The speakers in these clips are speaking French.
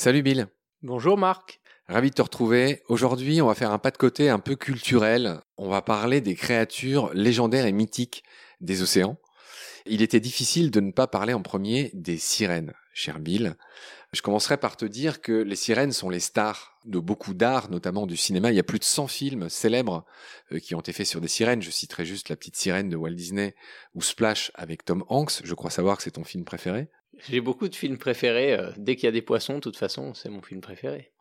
Salut Bill. Bonjour Marc. Ravi de te retrouver. Aujourd'hui, on va faire un pas de côté un peu culturel. On va parler des créatures légendaires et mythiques des océans. Il était difficile de ne pas parler en premier des sirènes, cher Bill. Je commencerai par te dire que les sirènes sont les stars de beaucoup d'art, notamment du cinéma. Il y a plus de 100 films célèbres euh, qui ont été faits sur des sirènes. Je citerai juste La petite sirène de Walt Disney ou Splash avec Tom Hanks. Je crois savoir que c'est ton film préféré. J'ai beaucoup de films préférés. Euh, dès qu'il y a des poissons, de toute façon, c'est mon film préféré.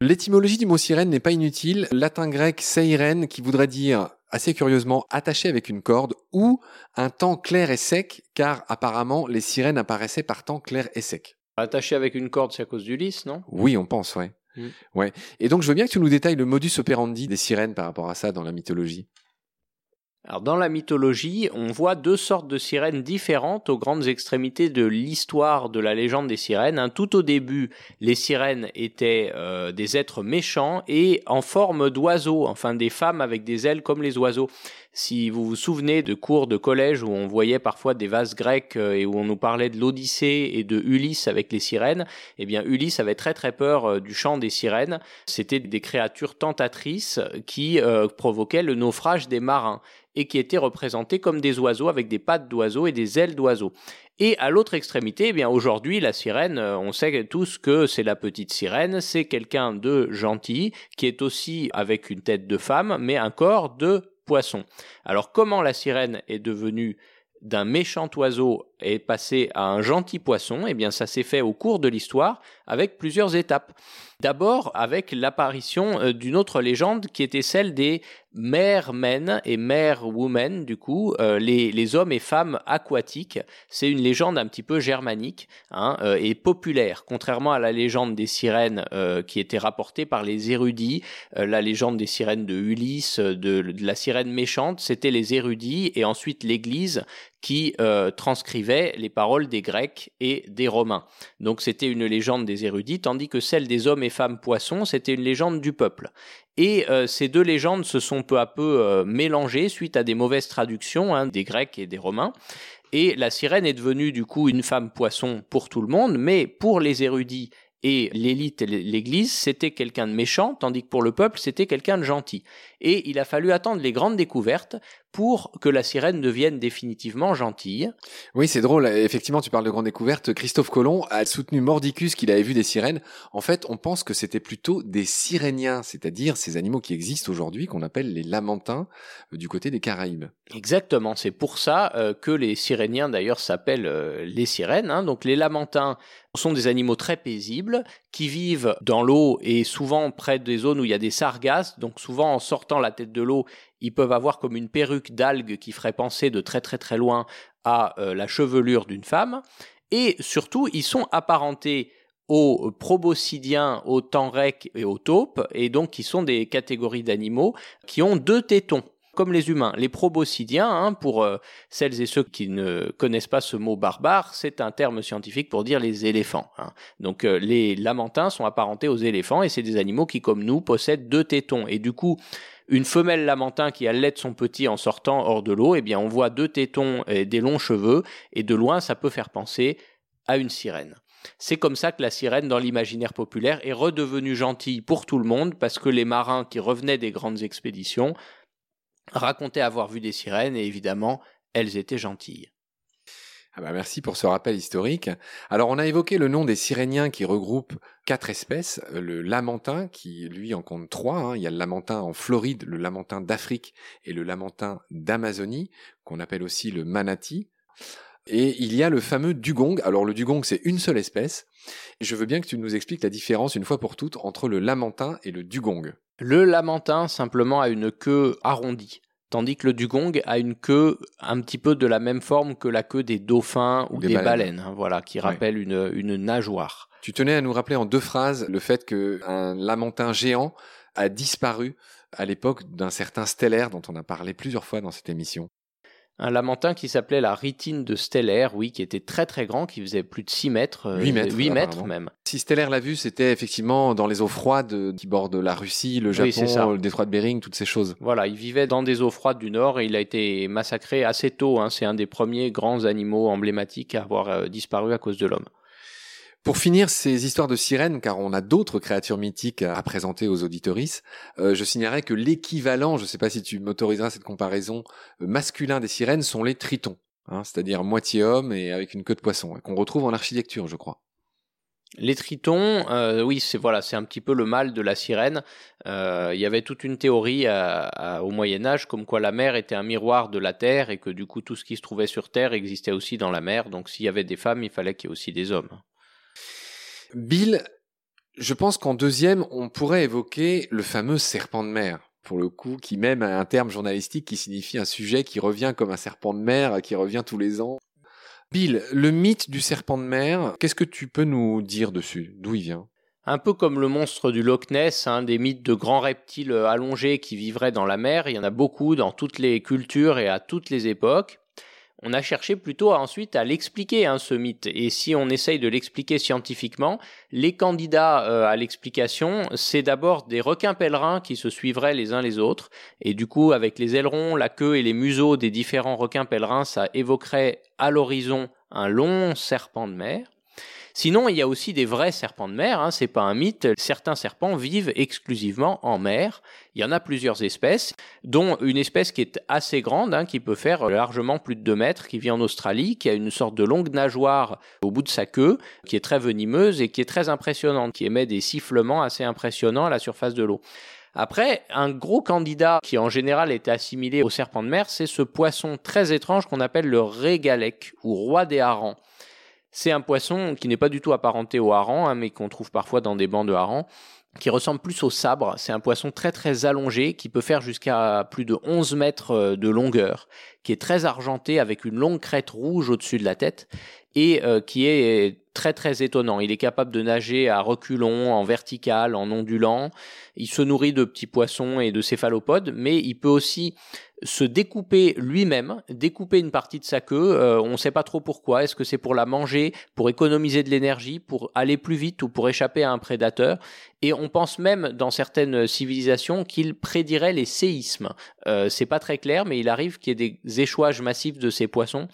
L'étymologie du mot sirène n'est pas inutile. Latin grec seiren qui voudrait dire assez curieusement attaché avec une corde ou un temps clair et sec car apparemment les sirènes apparaissaient par temps clair et sec. Attaché avec une corde, c'est à cause du lys, non? Oui, on pense, ouais. Mm. ouais. Et donc je veux bien que tu nous détailles le modus operandi des sirènes par rapport à ça dans la mythologie. Alors dans la mythologie, on voit deux sortes de sirènes différentes aux grandes extrémités de l'histoire de la légende des sirènes. Hein. Tout au début, les sirènes étaient euh, des êtres méchants et en forme d'oiseaux, enfin des femmes avec des ailes comme les oiseaux. Si vous vous souvenez de cours de collège où on voyait parfois des vases grecs euh, et où on nous parlait de l'Odyssée et de Ulysse avec les sirènes, eh bien Ulysse avait très très peur euh, du chant des sirènes. C'était des créatures tentatrices qui provoquaient le naufrage des marins et qui étaient représentés comme des oiseaux avec des pattes d'oiseaux et des ailes d'oiseaux. Et à l'autre extrémité, eh bien aujourd'hui, la sirène, euh, on sait tous que c'est la petite sirène, c'est quelqu'un de gentil, qui est aussi avec une tête de femme, mais un corps de poisson. Alors comment la sirène est devenue d'un méchant oiseau et passée à un gentil poisson, eh bien ça s'est fait au cours de l'histoire avec plusieurs étapes. D'abord avec l'apparition euh, d'une autre légende qui était celle des men et women du coup, euh, les, les, hommes et femmes aquatiques. C'est une légende un petit peu germanique hein, euh, et populaire, contrairement à la légende des sirènes qui était rapportée par les érudits. la légende des sirènes de Ulysse, de, de la sirène méchante, c'était les érudits et ensuite l'Église qui transcrivait les paroles des Grecs et des Romains. Donc c'était une légende des érudits, tandis que celle des hommes et femmes poissons, c'était une légende du peuple. Et euh, ces deux légendes se sont peu à peu euh, mélangées suite à des mauvaises traductions hein, des Grecs et des Romains. Et la sirène est devenue du coup une femme poisson pour tout le monde, mais pour les érudits et l'élite et l'Église, c'était quelqu'un de méchant, tandis que pour le peuple, c'était quelqu'un de gentil. Et il a fallu attendre les grandes découvertes pour que la sirène devienne définitivement gentille. Oui, c'est drôle. Effectivement, tu parles de grandes découvertes. Christophe Colomb a soutenu Mordicus qu'il avait vu des sirènes. En fait, on pense que c'était plutôt des siréniens, c'est-à-dire ces animaux qui existent aujourd'hui, qu'on appelle les lamentins, euh, du côté des Caraïbes. Exactement. C'est pour ça euh, que les siréniens, d'ailleurs, s'appellent euh, les sirènes. Hein. Donc les lamentins sont des animaux très paisibles qui vivent dans l'eau et souvent près des zones où il y a des sargasses. Donc souvent en sortant la tête de l'eau, ils peuvent avoir comme une perruque d'algues qui ferait penser de très très très loin à euh, la chevelure d'une femme. Et surtout, ils sont apparentés aux proboscidiens, aux tenrecs et aux taupes, et donc qui sont des catégories d'animaux qui ont deux tétons comme les humains. Les proboscidiens, hein, pour euh, celles et ceux qui ne connaissent pas ce mot barbare, c'est un terme scientifique pour dire les éléphants. Hein. Donc euh, les lamentins sont apparentés aux éléphants et c'est des animaux qui, comme nous, possèdent deux tétons. Et du coup, une femelle lamentin qui allait son petit en sortant hors de l'eau, eh bien on voit deux tétons et des longs cheveux, et de loin ça peut faire penser à une sirène. C'est comme ça que la sirène dans l'imaginaire populaire est redevenue gentille pour tout le monde parce que les marins qui revenaient des grandes expéditions racontaient avoir vu des sirènes et évidemment, elles étaient gentilles. Ah bah merci pour ce rappel historique. Alors on a évoqué le nom des siréniens qui regroupent quatre espèces. Le lamentin qui lui en compte trois. Hein. Il y a le lamentin en Floride, le lamentin d'Afrique et le lamentin d'Amazonie qu'on appelle aussi le manati. Et il y a le fameux dugong. Alors le dugong c'est une seule espèce. Je veux bien que tu nous expliques la différence une fois pour toutes entre le lamentin et le dugong. Le lamentin simplement a une queue arrondie, tandis que le dugong a une queue un petit peu de la même forme que la queue des dauphins ou, des, baleines, hein, voilà, qui rappelle une, une nageoire. Tu tenais à nous rappeler en deux phrases le fait qu'un lamentin géant a disparu à l'époque d'un certain stellaire dont on a parlé plusieurs fois dans cette émission. Un lamentin qui s'appelait la Ritine de Stellaire, oui, qui était très très grand, qui faisait plus de 6 mètres. 8 mètres. 8 mètres même. Si Stellaire l'a vu, c'était effectivement dans les eaux froides qui bordent la Russie, le Japon, le détroit de Bering, toutes ces choses. Voilà, il vivait dans des eaux froides du Nord et il a été massacré assez tôt. Hein. C'est un des premiers grands animaux emblématiques à avoir disparu à cause de l'homme. Pour finir ces histoires de sirènes, car on a d'autres créatures mythiques à présenter aux auditorices, euh, je signalerais que l'équivalent, je ne sais pas si tu m'autoriseras cette comparaison, euh, masculin des sirènes sont les tritons, hein, c'est-à-dire moitié homme et avec une queue de poisson, qu'on retrouve en architecture, je crois. Les tritons, euh, oui, c'est voilà, c'est un petit peu le mal de la sirène. il y avait toute une théorie au Moyen Âge comme quoi la mer était un miroir de la terre et que du coup tout ce qui se trouvait sur terre existait aussi dans la mer. Donc s'il y avait des femmes, il fallait qu'il y ait aussi des hommes. Bill, je pense qu'en deuxième, on pourrait évoquer le fameux serpent de mer, pour le coup, qui même a un terme journalistique qui signifie un sujet qui revient comme un serpent de mer, qui revient tous les ans. Bill, le mythe du serpent de mer, qu'est-ce que tu peux nous dire dessus? D'où il vient? Un peu comme le monstre du Loch Ness, hein, des mythes de grands reptiles allongés qui vivraient dans la mer, il y en a beaucoup dans toutes les cultures et à toutes les époques on a cherché plutôt ensuite à l'expliquer, hein, ce mythe. Et si on essaye de l'expliquer scientifiquement, les candidats euh, à l'explication, c'est d'abord des requins pèlerins qui se suivraient les uns les autres. Et du coup, avec les ailerons, la queue et les museaux des différents requins pèlerins, ça évoquerait à l'horizon un long serpent de mer. Sinon, il y a aussi des vrais serpents de mer, hein, c'est pas un mythe. Certains serpents vivent exclusivement en mer. Il y en a plusieurs espèces, dont une espèce qui est assez grande, hein, qui peut faire largement plus de 2 mètres, qui vit en Australie, qui a une sorte de longue nageoire au bout de sa queue, qui est très venimeuse et qui est très impressionnante, qui émet des sifflements assez impressionnants à la surface de l'eau. Après, un gros candidat qui en général est assimilé au serpent de mer, c'est ce poisson très étrange qu'on appelle le régalec ou roi des harengs. C'est un poisson qui n'est pas du tout apparenté au hareng, hein, mais qu'on trouve parfois dans des bancs de harengs, qui ressemble plus au sabre. C'est un poisson très très allongé qui peut faire jusqu'à plus de 11 mètres euh, de longueur, qui est très argenté avec une longue crête rouge au-dessus de la tête et euh, qui est très très étonnant. Il est capable de nager à reculons, en vertical, en ondulant. Il se nourrit de petits poissons et de céphalopodes, mais il peut aussi se découper lui-même, découper une partie de sa queue. Euh, on ne sait pas trop pourquoi. Est-ce que c'est pour la manger, pour économiser de l'énergie, pour aller plus vite ou pour échapper à un prédateur? Et on pense même dans certaines civilisations qu'il prédirait les séismes. Euh, c'est pas très clair, mais il arrive qu'il y ait des échouages massifs de ces poissons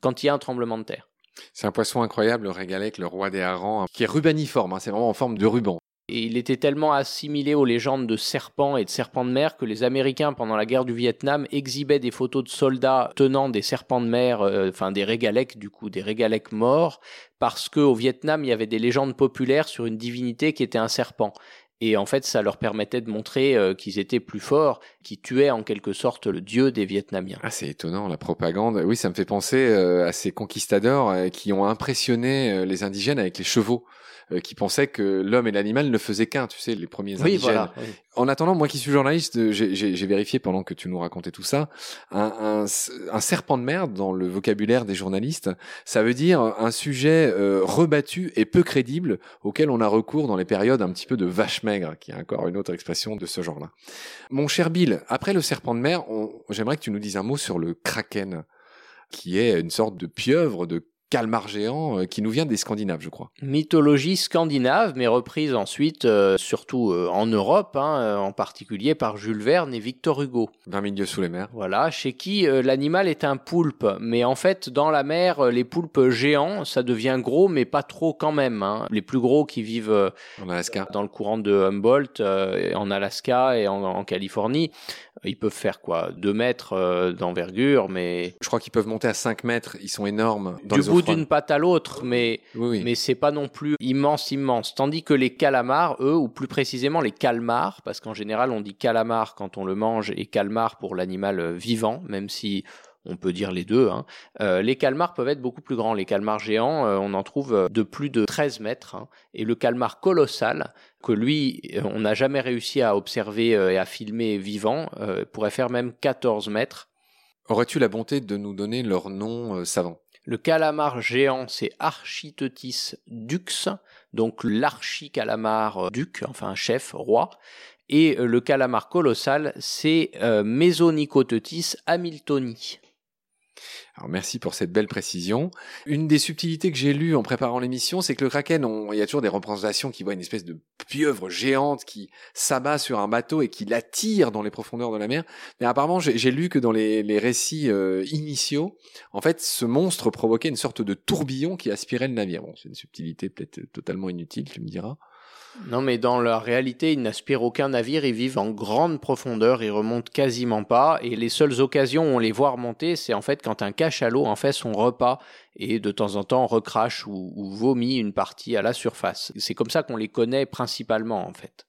quand il y a un tremblement de terre. C'est un poisson incroyable, le régalec, le roi des harengs, qui est rubaniforme, hein, c'est vraiment en forme de ruban. Et il était tellement assimilé aux légendes de serpents et de serpents de mer que les Américains, pendant la guerre du Vietnam, exhibaient des photos de soldats tenant des serpents de mer, euh, enfin des régalecs du coup, des régalecs morts, parce qu'au Vietnam, il y avait des légendes populaires sur une divinité qui était un serpent. Et en fait, ça leur permettait de montrer euh, qu'ils étaient plus forts, qu'ils tuaient en quelque sorte le dieu des Vietnamiens. Ah, c'est étonnant, la propagande. Oui, ça me fait penser euh, à ces conquistadors qui ont impressionné les indigènes avec les chevaux. Euh, qui pensaient que l'homme et l'animal ne faisaient qu'un, tu sais, les premiers oui, Voilà, En attendant, moi qui suis journaliste, j'ai vérifié pendant que tu nous racontais tout ça, un, un, serpent de mer dans le vocabulaire des journalistes, ça veut dire un sujet euh, rebattu et peu crédible auquel on a recours dans les périodes un petit peu de vache maigre, qui est encore une autre expression de ce genre-là. Mon cher Bill, après le serpent de mer, j'aimerais que tu nous dises un mot sur le kraken qui est une sorte de pieuvre, de calmar géant euh, qui nous vient des Scandinaves, je crois. Mythologie scandinave, mais reprise ensuite, euh, surtout euh, en Europe, hein, en particulier par Jules Verne et Victor Hugo. D'un milieu sous les mers. Voilà, chez qui l'animal est un poulpe, mais en fait, dans la mer, les poulpes géants, ça devient gros, mais pas trop quand même. Hein. Les plus gros qui vivent en Alaska. dans le courant de Humboldt, en Alaska et en, en Californie, ils peuvent faire quoi? 2 mètres d'envergure, mais... Je crois qu'ils peuvent monter à 5 mètres, ils sont énormes. Dans du bout d'une patte à l'autre, mais, mais c'est pas non plus immense, immense. Tandis que les calamars, eux, ou plus précisément les calmars, parce qu'en général on dit calamar quand on le mange et calmar pour l'animal euh, vivant, même si on peut dire les deux. Hein. Euh, les calmars peuvent être beaucoup plus grands. Les calmars géants, euh, on en trouve de plus de 13 mètres. Hein. Et le calmar colossal, que lui, on n'a jamais réussi à observer et à filmer vivant, pourrait faire même 14 mètres. Aurais-tu la bonté de nous donner leur nom savant? Le calamar géant, c'est Architeutis dux, donc l'archicalamar euh, duc, enfin chef, roi. Et euh, le calamar colossal, c'est euh, Hamiltoni. Alors merci pour cette belle précision. Une des subtilités que j'ai lues en préparant l'émission, c'est que le kraken, il y a toujours des représentations qui voient une espèce de pieuvre géante qui s'abat sur un bateau et qui l'attire dans les profondeurs de la mer. Mais apparemment, j'ai lu que dans les, récits euh, initiaux, en fait, ce monstre provoquait une sorte de tourbillon qui aspirait le navire. Bon, c'est une subtilité peut-être totalement inutile, tu me diras. Non, mais dans la réalité, ils n'aspirent aucun navire, ils vivent en grande profondeur, ils remontent quasiment pas, et les seules occasions où on les voit remonter, c'est en fait quand un cachalot en fait son repas et de temps en temps recrache ou, vomit une partie à la surface. C'est comme ça qu'on les connaît principalement en fait.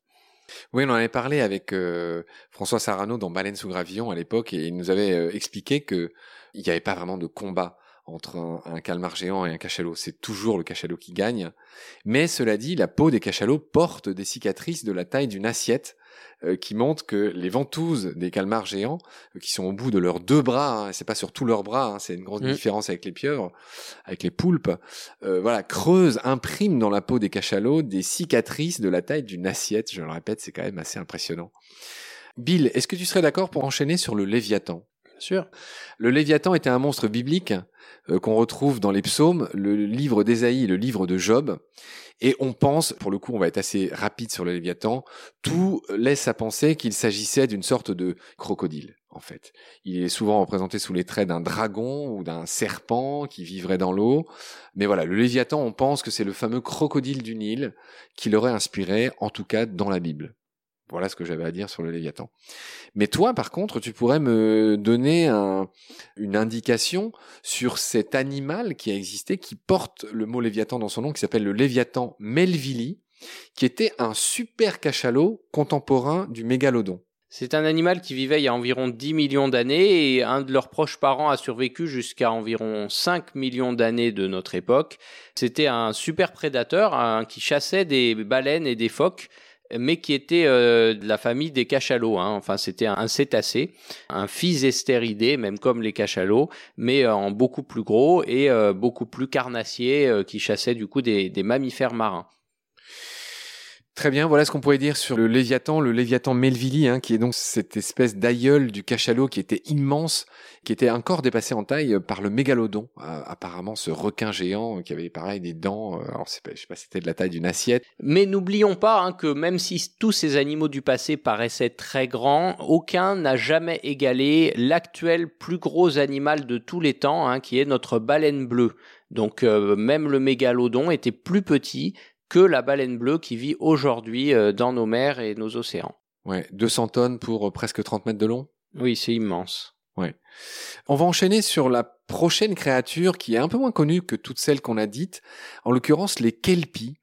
Oui, on en avait parlé avec euh, François Sarano dans Baleine sous gravillon à l'époque, et il nous avait euh, expliqué que il n'y avait pas vraiment de combat entre un, calmar géant et un cachalot. C'est toujours le cachalot qui gagne. Mais cela dit, la peau des cachalots porte des cicatrices de la taille d'une assiette euh, qui montrent que les ventouses des calmars géants, euh, qui sont au bout de leurs deux bras, hein, c'est pas sur tous leurs bras, hein, c'est une grosse mmh. différence avec les pieuvres, avec les poulpes, euh, voilà, creusent, impriment dans la peau des cachalots des cicatrices de la taille d'une assiette. Je le répète, c'est quand même assez impressionnant. Bill, est-ce que tu serais d'accord pour enchaîner sur le Léviathan? Sûr. Le Léviathan était un monstre biblique euh, qu'on retrouve dans les psaumes, le livre d'Ésaïe le livre de Job. Et on pense, pour le coup, on va être assez rapide sur le Léviathan, tout laisse à penser qu'il s'agissait d'une sorte de crocodile, en fait. Il est souvent représenté sous les traits d'un dragon ou d'un serpent qui vivrait dans l'eau. Mais voilà, le Léviathan, on pense que c'est le fameux crocodile du Nil qui l'aurait inspiré, en tout cas dans la Bible. Voilà ce que j'avais à dire sur le Léviathan. Mais toi, par contre, tu pourrais me donner une indication sur cet animal qui a existé, qui porte le mot Léviathan dans son nom, qui s'appelle le Léviathan melvili, qui était un super cachalot contemporain du mégalodon. C'est un animal qui vivait il y a environ 10 millions d'années et un de leurs proches parents a survécu jusqu'à environ 5 millions d'années de notre époque. C'était un super prédateur qui chassait des baleines et des phoques mais qui était euh, de la famille des cachalots. Hein. Enfin, c'était un, cétacé, un physestéridé, même comme les cachalots, mais euh, en beaucoup plus gros et euh, beaucoup plus carnassier, qui chassait du coup des mammifères marins. Très bien, voilà ce qu'on pourrait dire sur le Léviathan, le Léviathan Melvili, hein, qui est donc cette espèce d'aïeul du cachalot qui était immense, qui était encore dépassé en taille par le mégalodon, euh, apparemment ce requin géant qui avait pareil des dents, euh, alors je sais pas si c'était de la taille d'une assiette. Mais n'oublions pas hein, que même si tous ces animaux du passé paraissaient très grands, aucun n'a jamais égalé l'actuel plus gros animal de tous les temps, hein, qui est notre baleine bleue. Donc euh, même le mégalodon était plus petit, que la baleine bleue qui vit aujourd'hui euh, dans nos mers et nos océans. Ouais, 200 tonnes pour euh, presque 30 mètres de long? Oui, c'est immense. Ouais. On va enchaîner sur la prochaine créature qui est un peu moins connue que toutes celles qu'on a dites, en l'occurrence les kelpies.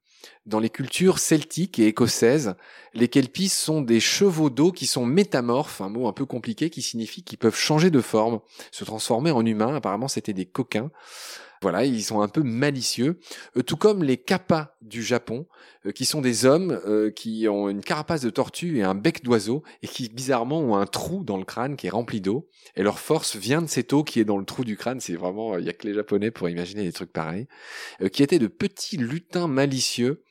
Dans les cultures celtiques et écossaises, les kelpies sont des chevaux d'eau qui sont métamorphes, un mot un peu compliqué qui signifie qu'ils peuvent changer de forme, se transformer en humains. Apparemment, c'était des coquins. Voilà, ils sont un peu malicieux, euh, tout comme les kappas du Japon, euh, qui sont des hommes euh, qui ont une carapace de tortue et un bec d'oiseau, et qui bizarrement ont un trou dans le crâne qui est rempli d'eau, et leur force vient de cette eau qui est dans le trou du crâne. C'est vraiment, il y a que les Japonais pour imaginer des trucs pareils, qui étaient de petits lutins malicieux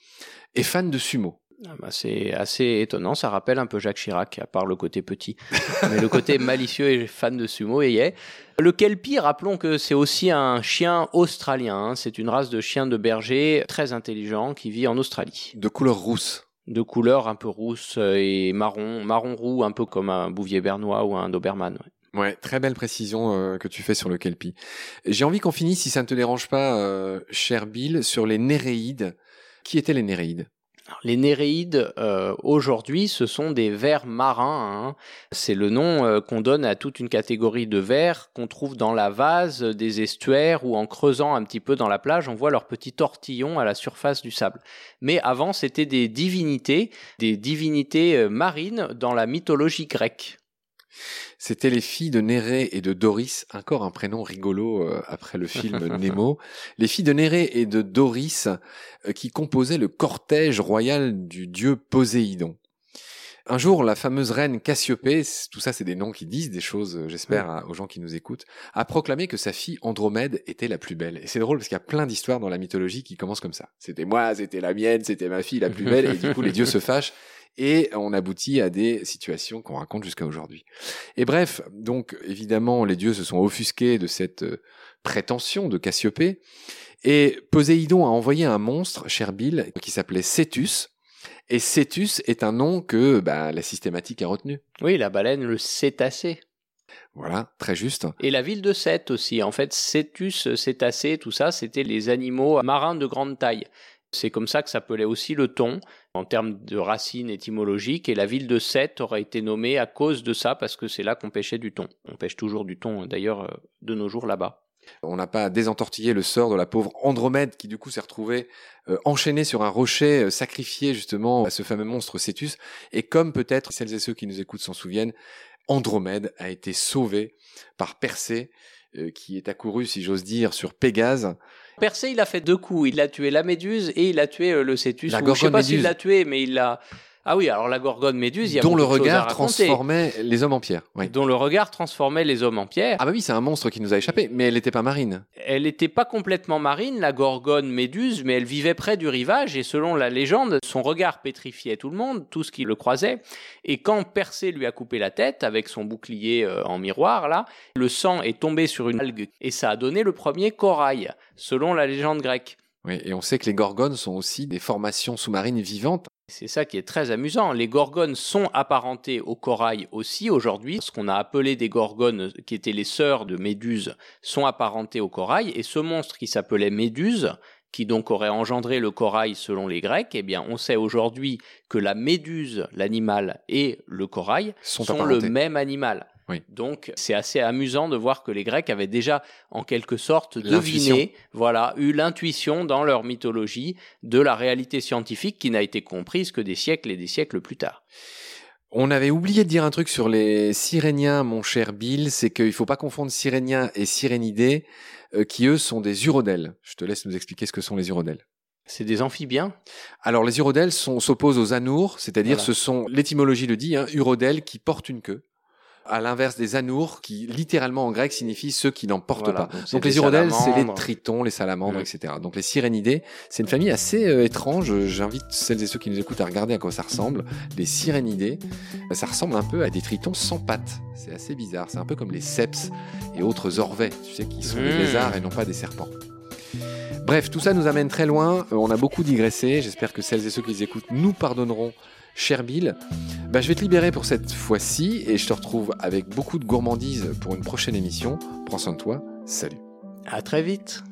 et fans de sumo. Ah bah, c'est assez étonnant, ça rappelle un peu Jacques Chirac, à part le côté petit. Mais le côté malicieux et fan de sumo, et est. Le Kelpie, rappelons que c'est aussi un chien australien. Hein. C'est une race de chien de berger très intelligent qui vit en Australie. De couleur rousse. De couleur un peu rousse et marron, marron roux, un peu comme un bouvier bernois ou un doberman. Ouais. très belle précision euh, que tu fais sur le kelpie. J'ai envie qu'on finisse, si ça ne te dérange pas, euh, cher Bill, sur les néréides. Qui étaient les néréides? Les néréides, euh, aujourd'hui, ce sont des vers marins. Hein. C'est le nom euh, qu'on donne à toute une catégorie de vers qu'on trouve dans la vase des estuaires ou en creusant un petit peu dans la plage, on voit leurs petits tortillons à la surface du sable. Mais avant, c'était des divinités, des divinités euh, marines dans la mythologie grecque. C'était les filles de Néré et de Doris, encore un prénom rigolo euh, après le film Nemo. Les filles de Néré et de Doris euh, qui composaient le cortège royal du dieu Poséidon. Un jour, la fameuse reine Cassiopée, tout ça c'est des noms qui disent des choses, euh, j'espère, aux gens qui nous écoutent, a proclamé que sa fille Andromède était la plus belle. Et c'est drôle parce qu'il y a plein d'histoires dans la mythologie qui commencent comme ça. C'était moi, c'était la mienne, c'était ma fille la plus belle, et du coup les dieux se fâchent et on aboutit à des situations qu'on raconte jusqu'à aujourd'hui. Et bref, donc évidemment, les dieux se sont offusqués de cette euh, prétention de Cassiopée, et Poséidon a envoyé un monstre, cher Bill, qui s'appelait Cétus, et Cétus est un nom que bah, la systématique a retenu. Oui, la baleine, le cétacé. Voilà, très juste. Et la ville de Sète aussi. En fait, Cétus, cétacé, tout ça, c'était les animaux marins de grande taille. C'est comme ça que s'appelait aussi le thon, en termes de racines étymologiques, et la ville de Sète aurait été nommée à cause de ça, parce que c'est là qu'on pêchait du thon. On pêche toujours du thon, d'ailleurs, euh, de nos jours là-bas. On n'a pas désentortillé le sort de la pauvre Andromède qui du coup s'est retrouvée euh, enchaînée sur un rocher, euh, sacrifiée justement à ce fameux monstre Cétus. Et comme peut-être celles et ceux qui nous écoutent s'en souviennent, Andromède a été sauvée par Persée, qui est accouru, si j'ose dire, sur Pégase, Persée, il a fait deux coups. Il a tué la méduse et il a tué euh, le cétus. Je ne sais pas s'il l'a tué, mais il l'a. Ah oui, alors la gorgone méduse, il y a dont le regard transformait les hommes en pierre. Oui. Dont le regard transformait les hommes en pierre. Ah bah oui, c'est un monstre qui nous a échappé, mais elle n'était pas marine. Elle n'était pas complètement marine, la gorgone méduse, mais elle vivait près du rivage et selon la légende, son regard pétrifiait tout le monde, tout ce qui le croisait. Et quand Persée lui a coupé la tête avec son bouclier euh, en miroir là, le sang est tombé sur une algue et ça a donné le premier corail, selon la légende grecque. Oui, et on sait que les gorgones sont aussi des formations sous-marines vivantes c'est ça qui est très amusant. Les gorgones sont apparentées au corail aussi aujourd'hui. Ce qu'on a appelé des gorgones, qui étaient les sœurs de Méduse, sont apparentées au corail. Et ce monstre qui s'appelait Méduse, qui donc aurait engendré le corail selon les Grecs, eh bien, on sait aujourd'hui que la méduse, l'animal, et le corail sont le même animal. Donc c'est assez amusant de voir que les Grecs avaient déjà en quelque sorte deviné, voilà, eu l'intuition dans leur mythologie de la réalité scientifique qui n'a été comprise que des siècles et des siècles plus tard. On avait oublié de dire un truc sur les Siréniens, mon cher Bill, c'est qu'il ne faut pas confondre Siréniens et Sirénidés, euh, qui eux sont des urodèles. Je te laisse nous expliquer ce que sont les urodèles. C'est des amphibiens? Alors les urodèles s'opposent aux anours, c'est-à-dire ce sont, l'étymologie le dit, hein, urodèle qui porte une queue à l'inverse des anours, qui littéralement en grec signifient ceux qui n'en portent pas. Donc, les urodèles, c'est les tritons, les salamandres, etc. Donc les sirénidés, c'est une famille assez euh, étrange. J'invite celles et ceux qui nous écoutent à regarder à quoi ça ressemble. Les sirénidés, ça ressemble un peu à des tritons sans pattes. C'est assez bizarre. C'est un peu comme les ceps et autres orvets, tu sais, qui sont des mm. lézards et non pas des serpents. Bref, tout ça nous amène très loin. Euh, on a beaucoup digressé. J'espère que celles et ceux qui les écoutent nous pardonneront cher Bill, bah, je vais te libérer pour cette fois-ci et je te retrouve avec beaucoup de gourmandise pour une prochaine émission. Prends soin de toi. Salut. À très vite.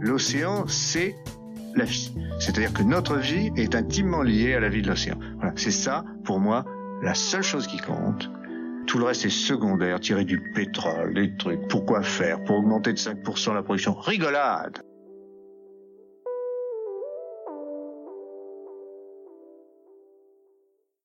L'océan, c'est la vie. C'est-à-dire que notre vie est intimement liée à la vie de l'océan. Voilà, c'est ça, pour moi, la seule chose qui compte. Tout le reste est secondaire, tirer du pétrole, des trucs. Pourquoi faire? Pour augmenter de 5% la production. Rigolade